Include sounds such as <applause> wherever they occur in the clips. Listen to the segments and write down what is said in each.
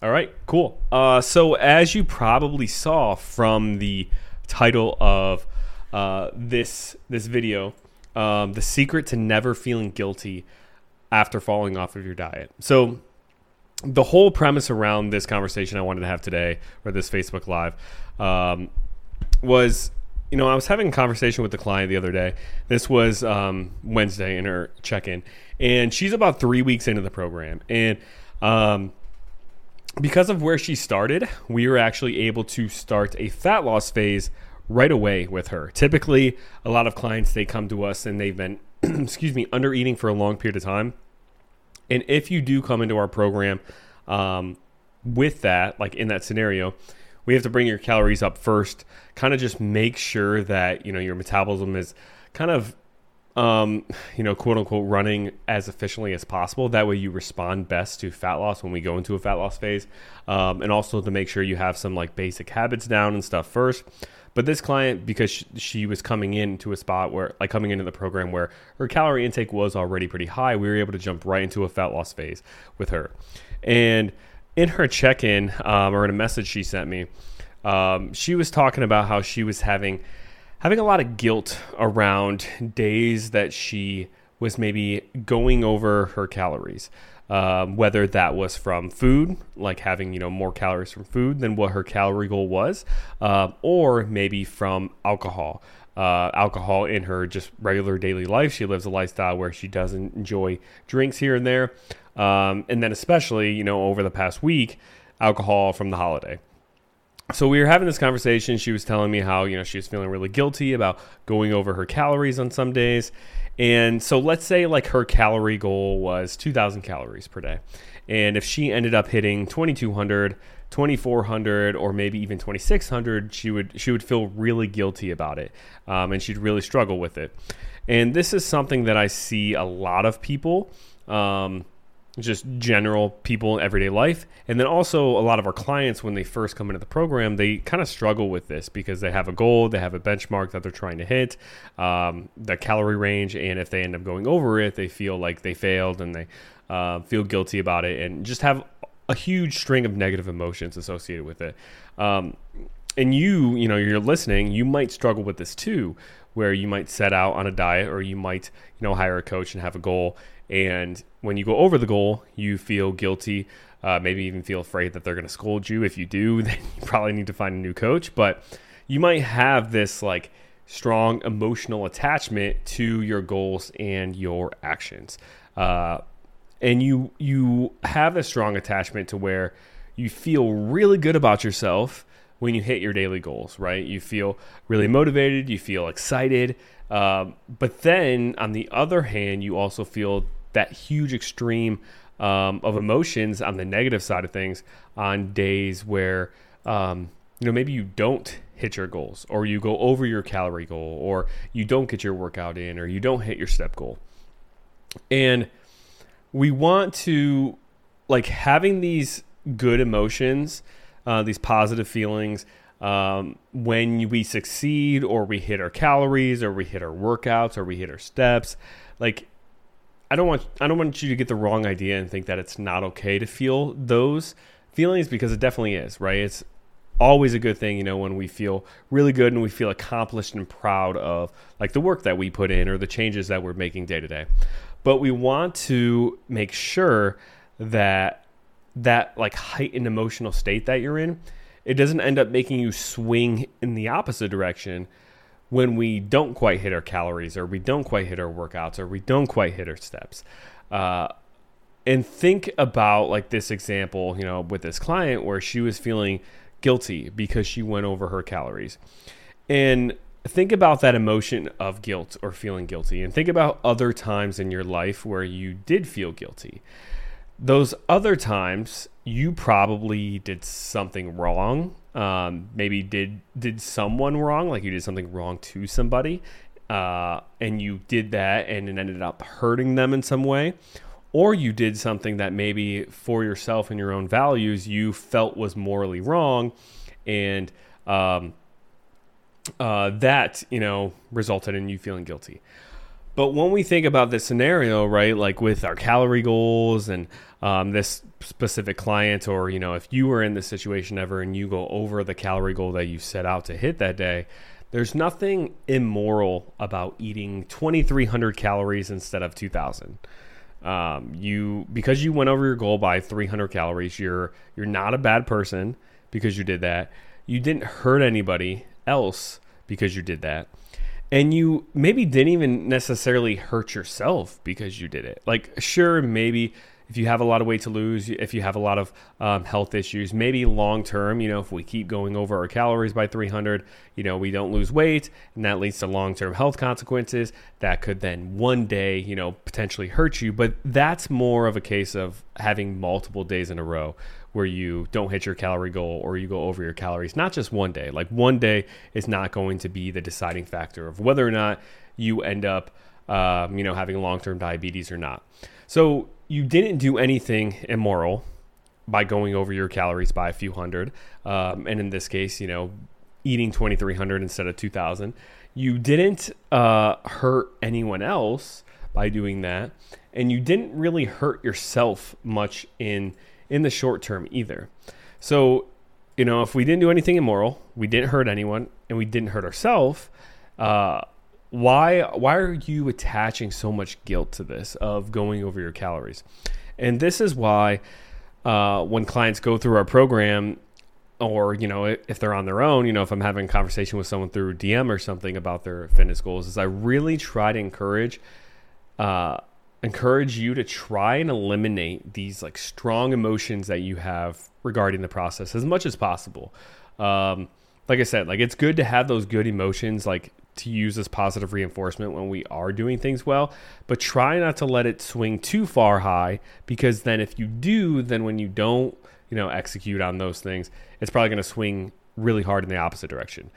All right, cool. Uh, so, as you probably saw from the title of uh, this this video, um, the secret to never feeling guilty after falling off of your diet. So, the whole premise around this conversation I wanted to have today, or this Facebook Live, um, was you know, I was having a conversation with the client the other day. This was um, Wednesday in her check in, and she's about three weeks into the program. And um, because of where she started, we were actually able to start a fat loss phase right away with her. Typically, a lot of clients they come to us and they've been, <clears throat> excuse me, under eating for a long period of time. And if you do come into our program um, with that, like in that scenario, we have to bring your calories up first. Kind of just make sure that you know your metabolism is kind of um, <sighs> you know, quote unquote, running as efficiently as possible. That way, you respond best to fat loss when we go into a fat loss phase, um, and also to make sure you have some like basic habits down and stuff first. But this client, because she, she was coming into a spot where, like, coming into the program where her calorie intake was already pretty high, we were able to jump right into a fat loss phase with her. And in her check in um, or in a message she sent me, um, she was talking about how she was having having a lot of guilt around days that she was maybe going over her calories. Um, whether that was from food, like having you know more calories from food than what her calorie goal was, uh, or maybe from alcohol. Uh, alcohol in her just regular daily life. She lives a lifestyle where she doesn't enjoy drinks here and there. Um, and then, especially, you know, over the past week, alcohol from the holiday. So we were having this conversation. She was telling me how, you know, she was feeling really guilty about going over her calories on some days. And so let's say like her calorie goal was 2000 calories per day. And if she ended up hitting 2200, 2400 or maybe even 2600 she would she would feel really guilty about it um, and she'd really struggle with it and this is something that i see a lot of people um, just general people in everyday life. And then also a lot of our clients, when they first come into the program, they kind of struggle with this because they have a goal, they have a benchmark that they're trying to hit, um, the calorie range. And if they end up going over it, they feel like they failed and they uh, feel guilty about it and just have a huge string of negative emotions associated with it. Um, and you, you know, you're listening, you might struggle with this too, where you might set out on a diet or you might, you know, hire a coach and have a goal and when you go over the goal, you feel guilty, uh, maybe even feel afraid that they're going to scold you. If you do, <laughs> then you probably need to find a new coach. But you might have this like strong emotional attachment to your goals and your actions. Uh, and you you have a strong attachment to where you feel really good about yourself when you hit your daily goals, right? You feel really motivated, you feel excited. Um, but then on the other hand, you also feel that huge extreme um, of emotions on the negative side of things on days where um, you know maybe you don't hit your goals or you go over your calorie goal or you don't get your workout in or you don't hit your step goal. And we want to like having these good emotions uh, these positive feelings um, when we succeed or we hit our calories or we hit our workouts or we hit our steps like I don't want I don't want you to get the wrong idea and think that it's not okay to feel those feelings because it definitely is, right? It's always a good thing, you know, when we feel really good and we feel accomplished and proud of like the work that we put in or the changes that we're making day to day. But we want to make sure that that like heightened emotional state that you're in, it doesn't end up making you swing in the opposite direction when we don't quite hit our calories or we don't quite hit our workouts or we don't quite hit our steps. Uh, and think about like this example, you know, with this client where she was feeling guilty because she went over her calories. And think about that emotion of guilt or feeling guilty and think about other times in your life where you did feel guilty. Those other times you probably did something wrong um, maybe did did someone wrong, like you did something wrong to somebody, uh, and you did that and it ended up hurting them in some way, or you did something that maybe for yourself and your own values you felt was morally wrong, and um, uh, that you know resulted in you feeling guilty. But when we think about this scenario, right, like with our calorie goals and um, this specific client, or you know, if you were in this situation ever and you go over the calorie goal that you set out to hit that day, there's nothing immoral about eating 2,300 calories instead of 2,000. Um, you because you went over your goal by 300 calories, you're you're not a bad person because you did that. You didn't hurt anybody else because you did that and you maybe didn't even necessarily hurt yourself because you did it. Like, sure, maybe if you have a lot of weight to lose, if you have a lot of um, health issues, maybe long term, you know, if we keep going over our calories by 300, you know, we don't lose weight, and that leads to long term health consequences that could then one day, you know, potentially hurt you. But that's more of a case of having multiple days in a row where you don't hit your calorie goal or you go over your calories, not just one day. Like one day is not going to be the deciding factor of whether or not you end up, um, you know, having long term diabetes or not. So you didn't do anything immoral by going over your calories by a few hundred. Um, and in this case, you know, eating 2,300 instead of 2,000. You didn't uh, hurt anyone else by doing that. And you didn't really hurt yourself much in in the short term either. So, you know, if we didn't do anything immoral, we didn't hurt anyone, and we didn't hurt ourselves, uh, why why are you attaching so much guilt to this of going over your calories? And this is why uh, when clients go through our program, or you know if they're on their own, you know if I'm having a conversation with someone through DM or something about their fitness goals, is I really try to encourage. Uh, encourage you to try and eliminate these like strong emotions that you have regarding the process as much as possible. Um, like I said, like it's good to have those good emotions, like to use as positive reinforcement when we are doing things well, but try not to let it swing too far high because then if you do, then when you don't, you know, execute on those things, it's probably going to swing really hard in the opposite direction.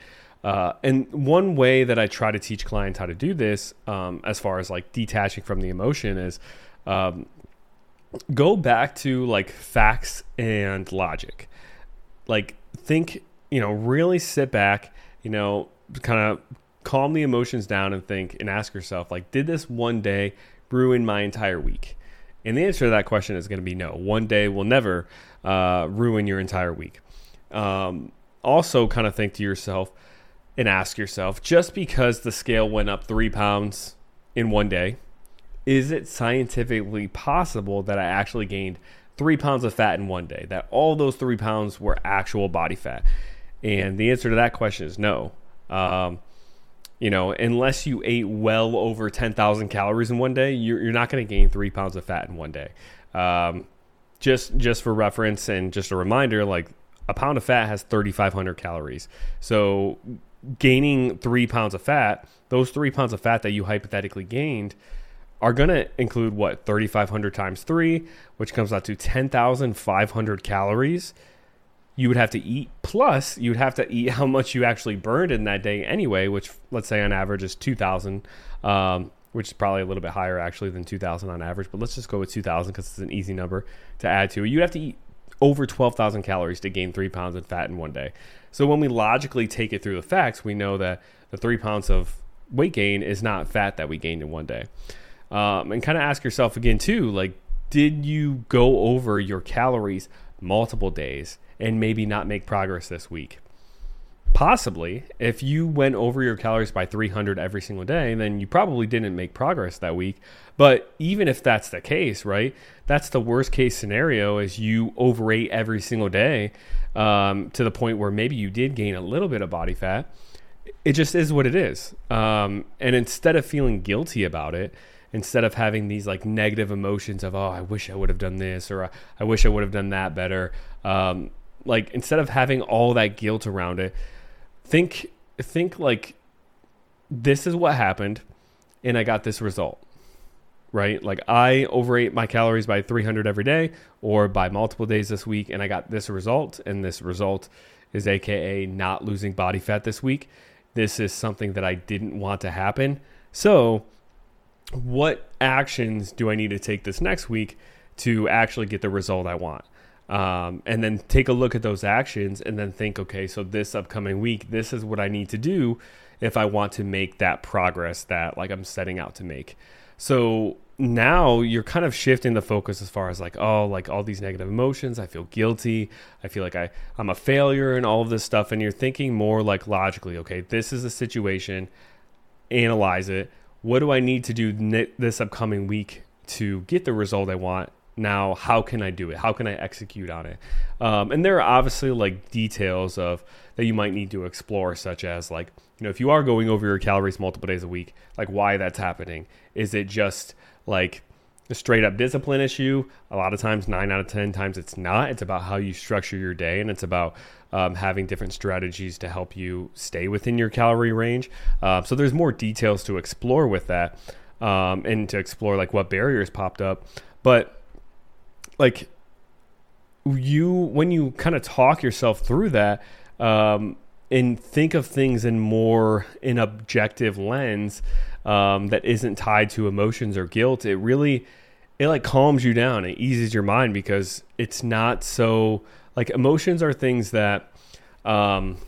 Uh, and one way that I try to teach clients how to do this, um, as far as like detaching from the emotion, is um, go back to like facts and logic. Like, think, you know, really sit back, you know, kind of calm the emotions down and think and ask yourself, like, did this one day ruin my entire week? And the answer to that question is going to be no. One day will never uh, ruin your entire week. Um, also, kind of think to yourself, and ask yourself just because the scale went up three pounds in one day, is it scientifically possible that I actually gained three pounds of fat in one day? That all those three pounds were actual body fat? And the answer to that question is no. Um, you know, unless you ate well over 10,000 calories in one day, you're, you're not going to gain three pounds of fat in one day. Um, just just for reference and just a reminder, like a pound of fat has 3,500 calories. So gaining three pounds of fat, those three pounds of fat that you hypothetically gained are going to include what 3,500 times three, which comes out to 10,500 calories. You would have to eat, plus you would have to eat <laughs> how much you actually burned in that day anyway, which let's say on average is 2,000, um, which is probably a little bit higher actually than 2,000 on average. But let's just go with 2,000 because it's an easy number to add to. You'd have to eat over 12,000 calories to gain three pounds of fat in one day. So when we logically take it through the facts, we know that the three pounds of weight gain is not fat that we gained in one day. Um, and kind of ask yourself again, too, like, did you go over your calories multiple days and maybe not make progress this week? Possibly. If you went over your calories by 300 every single day, then you probably didn't make progress that week. But even if that's the case, right? That's the worst case scenario is you overate every single day um, to the point where maybe you did gain a little bit of body fat. It just is what it is. Um, and instead of feeling guilty about it, instead of having these like negative emotions of, oh, I wish I would have done this or I wish I would have done that better, um, like instead of having all that guilt around it, think think like this is what happened and I got this result. Right? Like I overate my calories by 300 every day or by multiple days this week and I got this result and this result is aka not losing body fat this week. This is something that I didn't want to happen. So, what actions do I need to take this next week to actually get the result I want? Um, and then take a look at those actions and then think, okay, so this upcoming week, this is what I need to do if I want to make that progress that like I'm setting out to make. So now you're kind of shifting the focus as far as like oh like all these negative emotions i feel guilty i feel like I, i'm a failure and all of this stuff. And you're thinking more like logically okay this is a situation analyze it. What do i need to do this upcoming week to get the result i want now how can i do it how can i execute on it um, and there are obviously like details of that you might need to explore such as like you know if you are going over your calories multiple days a week like why that's happening is it just like a straight up discipline issue. A lot of times, nine out of 10 times, it's not. It's about how you structure your day and it's about um, having different strategies to help you stay within your calorie range. Uh, so, there's more details to explore with that um, and to explore like what barriers popped up. But, like, you, when you kind of talk yourself through that, um, and think of things in more an objective lens um, that isn't tied to emotions or guilt, it really it like calms you down. It eases your mind because it's not so like emotions are things that um,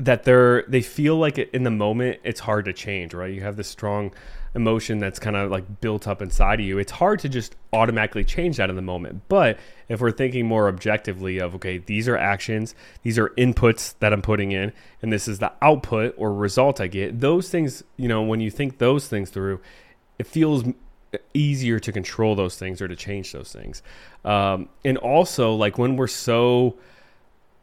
that they're they feel like in the moment it's hard to change, right? You have this strong emotion that's kind of like built up inside of you, it's hard to just automatically change that in the moment. But if we're thinking more objectively of, okay, these are actions, these are inputs that I'm putting in, and this is the output or result I get, those things, you know, when you think those things through, it feels easier to control those things or to change those things. Um, and also, like when we're so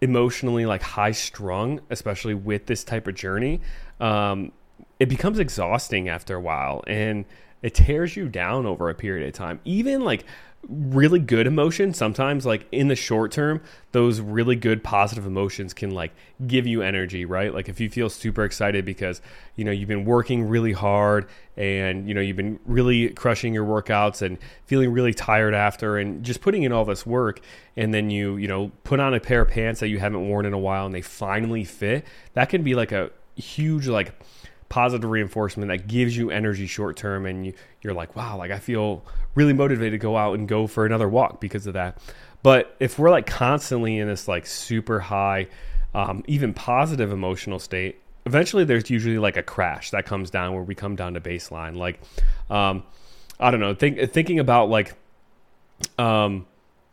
emotionally like high strung, especially with this type of journey, um, it becomes exhausting after a while. And it tears you down over a period of time. Even like really good emotions, sometimes like in the short term, those really good positive emotions can like give you energy, right? Like if you feel super excited because, you know, you've been working really hard and, you know, you've been really crushing your workouts and feeling really tired after and just putting in all this work and then you, you know, put on a pair of pants that you haven't worn in a while and they finally fit, that can be like a huge like positive reinforcement that gives you energy short term and you, you're like wow like i feel really motivated to go out and go for another walk because of that. But if we're like constantly in this like super high um, even positive emotional state eventually there's usually like a crash that comes down where we come down to baseline. Like um, i don't know think, thinking about like um,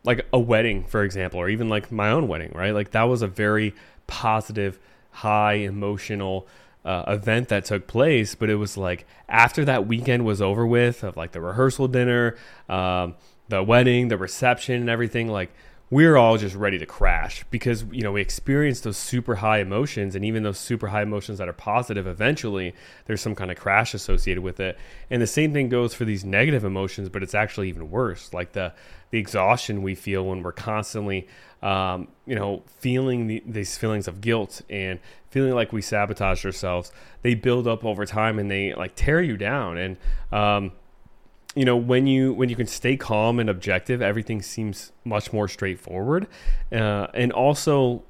like a wedding for example or even like my own wedding right? Like that was a very positive high emotional uh, event that took place, but it was like after that weekend was over with of like the rehearsal dinner, um, the wedding, the reception, and everything. Like we are all just ready to crash because you know we experience those super high emotions, and even those super high emotions that are positive. Eventually, there's some kind of crash associated with it, and the same thing goes for these negative emotions, but it's actually even worse. Like the the exhaustion we feel when we're constantly um, you know, feeling the, these feelings of guilt and feeling like we sabotage ourselves, they build up over time and they like tear you down. And um, you know, when you when you can stay calm and objective, everything seems much more straightforward. Uh, and also,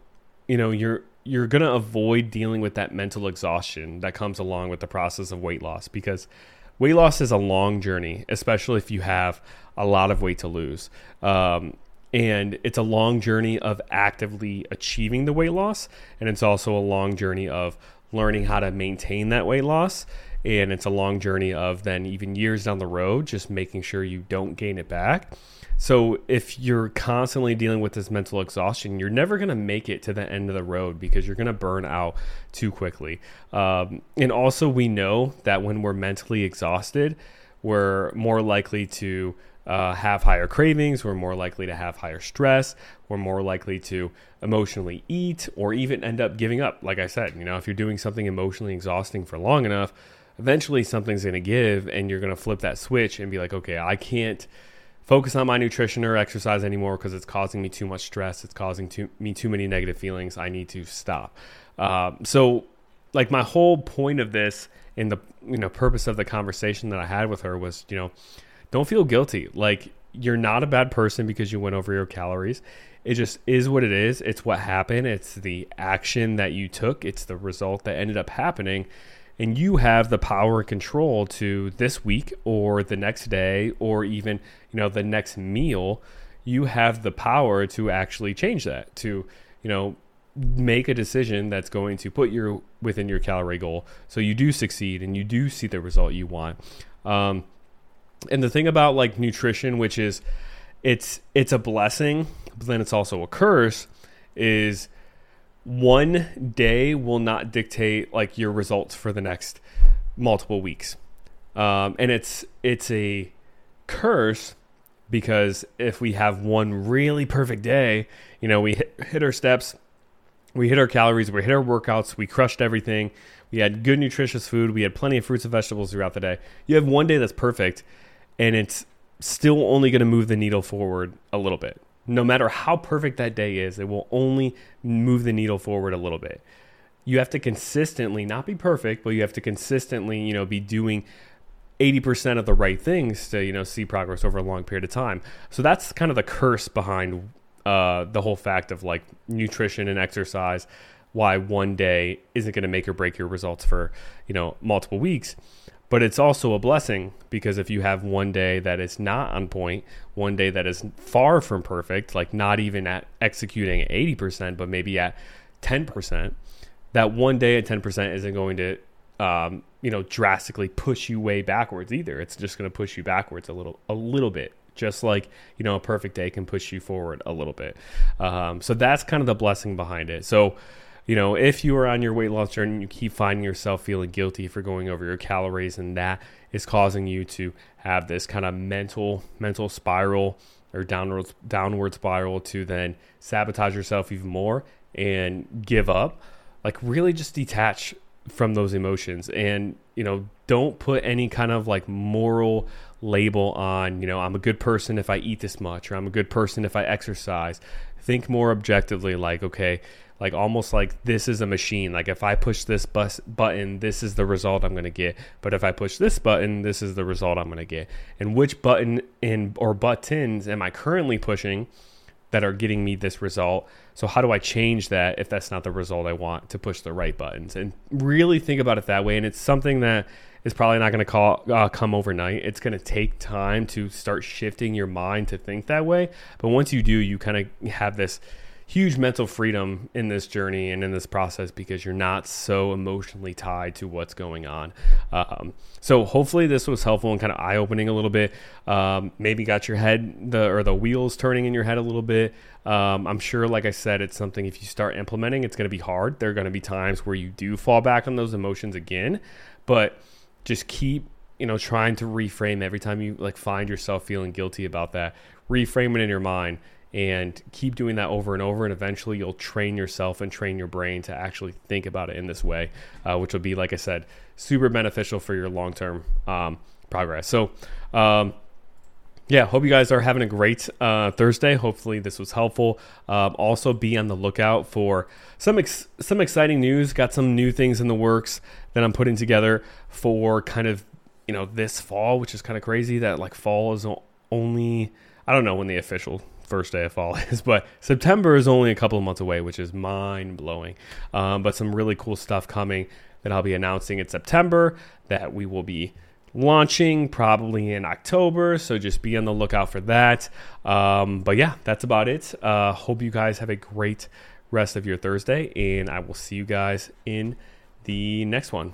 you know, you're you're gonna avoid dealing with that mental exhaustion that comes along with the process of weight loss because weight loss is a long journey, especially if you have a lot of weight to lose. Um, and it's a long journey of actively achieving the weight loss and it's also a long journey of learning how to maintain that weight loss and it's a long journey of then even years down the road just making sure you don't gain it back so if you're constantly dealing with this mental exhaustion you're never going to make it to the end of the road because you're going to burn out too quickly um, and also we know that when we're mentally exhausted we're more likely to uh, have higher cravings, we're more likely to have higher stress, we're more likely to emotionally eat or even end up giving up. Like I said, you know, if you're doing something emotionally exhausting for long enough, eventually something's going to give and you're going to flip that switch and be like, okay, I can't focus on my nutrition or exercise anymore because it's causing me too much stress. It's causing too, me too many negative feelings. I need to stop. Um, so, like my whole point of this and the you know purpose of the conversation that I had with her was, you know, don't feel guilty. Like you're not a bad person because you went over your calories. It just is what it is. It's what happened. It's the action that you took. It's the result that ended up happening. And you have the power and control to this week or the next day or even, you know, the next meal. You have the power to actually change that, to, you know, make a decision that's going to put you within your calorie goal so you do succeed and you do see the result you want um, and the thing about like nutrition which is it's it's a blessing but then it's also a curse is one day will not dictate like your results for the next multiple weeks um, and it's it's a curse because if we have one really perfect day you know we hit, hit our steps we hit our calories, we hit our workouts, we crushed everything. We had good nutritious food, we had plenty of fruits and vegetables throughout the day. You have one day that's perfect and it's still only going to move the needle forward a little bit. No matter how perfect that day is, it will only move the needle forward a little bit. You have to consistently not be perfect, but you have to consistently, you know, be doing 80% of the right things to, you know, see progress over a long period of time. So that's kind of the curse behind uh, the whole fact of like nutrition and exercise, why one day isn't going to make or break your results for you know multiple weeks. But it's also a blessing because if you have one day that is not on point, one day that is far from perfect, like not even at executing at 80%, but maybe at 10%, that one day at 10% isn't going to um, you know drastically push you way backwards either. It's just going to push you backwards a little a little bit just like you know a perfect day can push you forward a little bit um, so that's kind of the blessing behind it so you know if you are on your weight loss journey and you keep finding yourself feeling guilty for going over your calories and that is causing you to have this kind of mental mental spiral or downward downward spiral to then sabotage yourself even more and give up like really just detach from those emotions and you know don't put any kind of like moral label on, you know, I'm a good person if I eat this much or I'm a good person if I exercise. Think more objectively like, okay, like almost like this is a machine. Like if I push this bus button, this is the result I'm going to get. But if I push this button, this is the result I'm going to get. And which button in or buttons am I currently pushing that are getting me this result? So how do I change that if that's not the result I want to push the right buttons? And really think about it that way. And it's something that is probably not going to uh, come overnight. It's going to take time to start shifting your mind to think that way. But once you do, you kind of have this huge mental freedom in this journey and in this process because you're not so emotionally tied to what's going on. Um, so hopefully this was helpful and kind of eye opening a little bit. Um, maybe got your head the or the wheels turning in your head a little bit. Um, I'm sure, like I said, it's something if you start implementing, it's going to be hard. There are going to be times where you do fall back on those emotions again, but just keep you know trying to reframe every time you like find yourself feeling guilty about that reframe it in your mind and keep doing that over and over and eventually you'll train yourself and train your brain to actually think about it in this way uh, which will be like i said super beneficial for your long-term um, progress so um, yeah, hope you guys are having a great uh, Thursday. Hopefully, this was helpful. Um, also, be on the lookout for some ex- some exciting news. Got some new things in the works that I'm putting together for kind of you know this fall, which is kind of crazy that like fall is only I don't know when the official first day of fall <laughs> is, but September is only a couple of months away, which is mind blowing. Um, but some really cool stuff coming that I'll be announcing in September that we will be launching probably in October. So just be on the lookout for that. Um, but yeah, that's about it. Uh, hope you guys have a great rest of your Thursday, and I will see you guys in the next one.